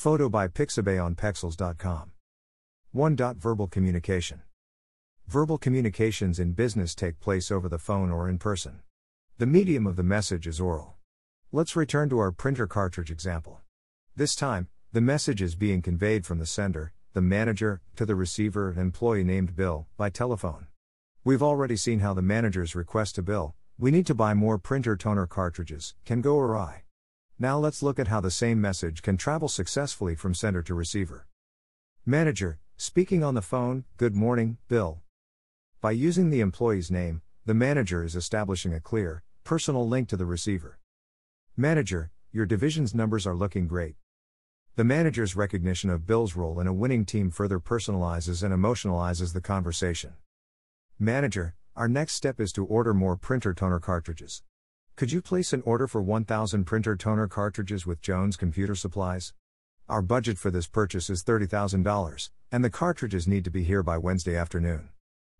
Photo by Pixabay on Pexels.com. 1. Verbal communication. Verbal communications in business take place over the phone or in person. The medium of the message is oral. Let's return to our printer cartridge example. This time, the message is being conveyed from the sender, the manager, to the receiver, employee named Bill, by telephone. We've already seen how the manager's request to Bill, we need to buy more printer toner cartridges, can go awry. Now let's look at how the same message can travel successfully from sender to receiver. Manager, speaking on the phone, good morning, Bill. By using the employee's name, the manager is establishing a clear, personal link to the receiver. Manager, your division's numbers are looking great. The manager's recognition of Bill's role in a winning team further personalizes and emotionalizes the conversation. Manager, our next step is to order more printer toner cartridges. Could you place an order for 1,000 printer toner cartridges with Jones Computer Supplies? Our budget for this purchase is $30,000, and the cartridges need to be here by Wednesday afternoon.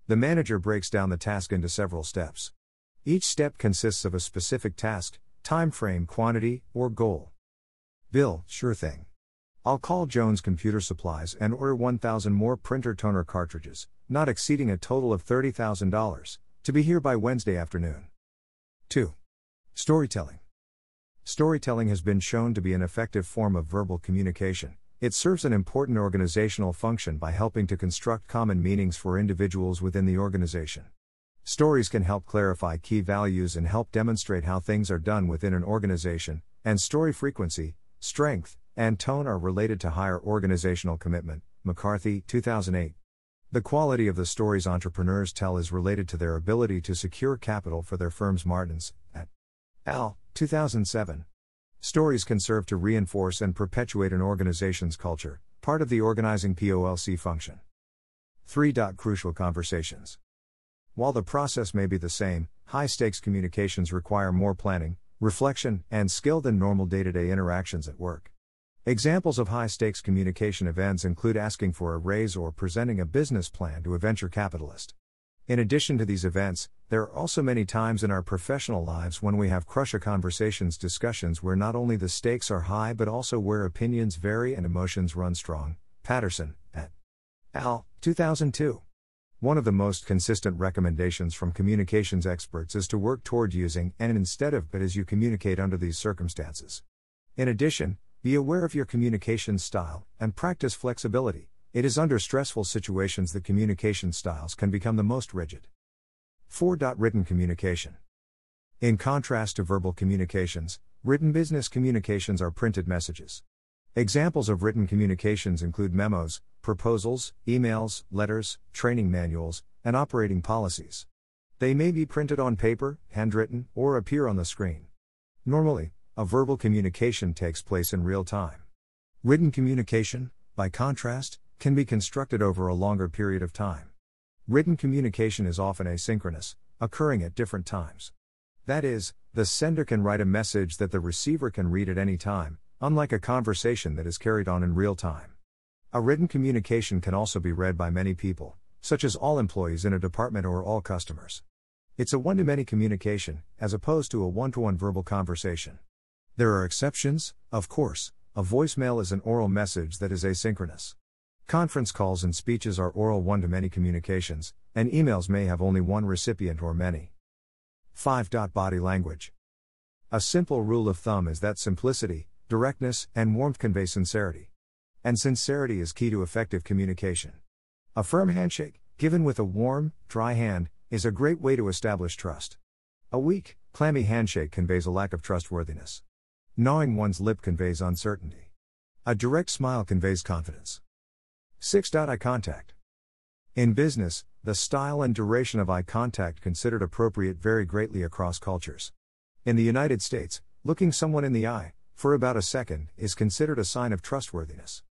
The manager breaks down the task into several steps. Each step consists of a specific task, time frame, quantity, or goal. Bill, sure thing. I'll call Jones Computer Supplies and order 1,000 more printer toner cartridges, not exceeding a total of $30,000, to be here by Wednesday afternoon. 2. Storytelling. Storytelling has been shown to be an effective form of verbal communication. It serves an important organizational function by helping to construct common meanings for individuals within the organization. Stories can help clarify key values and help demonstrate how things are done within an organization, and story frequency, strength, and tone are related to higher organizational commitment. McCarthy, 2008. The quality of the stories entrepreneurs tell is related to their ability to secure capital for their firms. Martens, at Al, 2007. Stories can serve to reinforce and perpetuate an organization's culture, part of the organizing POLC function. 3. Crucial conversations. While the process may be the same, high stakes communications require more planning, reflection, and skill than normal day to day interactions at work. Examples of high stakes communication events include asking for a raise or presenting a business plan to a venture capitalist. In addition to these events, there are also many times in our professional lives when we have crucial conversations discussions where not only the stakes are high but also where opinions vary and emotions run strong. Patterson, et al., 2002. One of the most consistent recommendations from communications experts is to work toward using and instead of but as you communicate under these circumstances. In addition, be aware of your communication style and practice flexibility. It is under stressful situations that communication styles can become the most rigid. 4. Written communication. In contrast to verbal communications, written business communications are printed messages. Examples of written communications include memos, proposals, emails, letters, training manuals, and operating policies. They may be printed on paper, handwritten, or appear on the screen. Normally, a verbal communication takes place in real time. Written communication, by contrast, can be constructed over a longer period of time. Written communication is often asynchronous, occurring at different times. That is, the sender can write a message that the receiver can read at any time, unlike a conversation that is carried on in real time. A written communication can also be read by many people, such as all employees in a department or all customers. It's a one to many communication, as opposed to a one to one verbal conversation. There are exceptions, of course, a voicemail is an oral message that is asynchronous. Conference calls and speeches are oral one to many communications, and emails may have only one recipient or many. 5. Body language. A simple rule of thumb is that simplicity, directness, and warmth convey sincerity. And sincerity is key to effective communication. A firm handshake, given with a warm, dry hand, is a great way to establish trust. A weak, clammy handshake conveys a lack of trustworthiness. Gnawing one's lip conveys uncertainty. A direct smile conveys confidence. 6. Eye contact. In business, the style and duration of eye contact considered appropriate vary greatly across cultures. In the United States, looking someone in the eye, for about a second, is considered a sign of trustworthiness.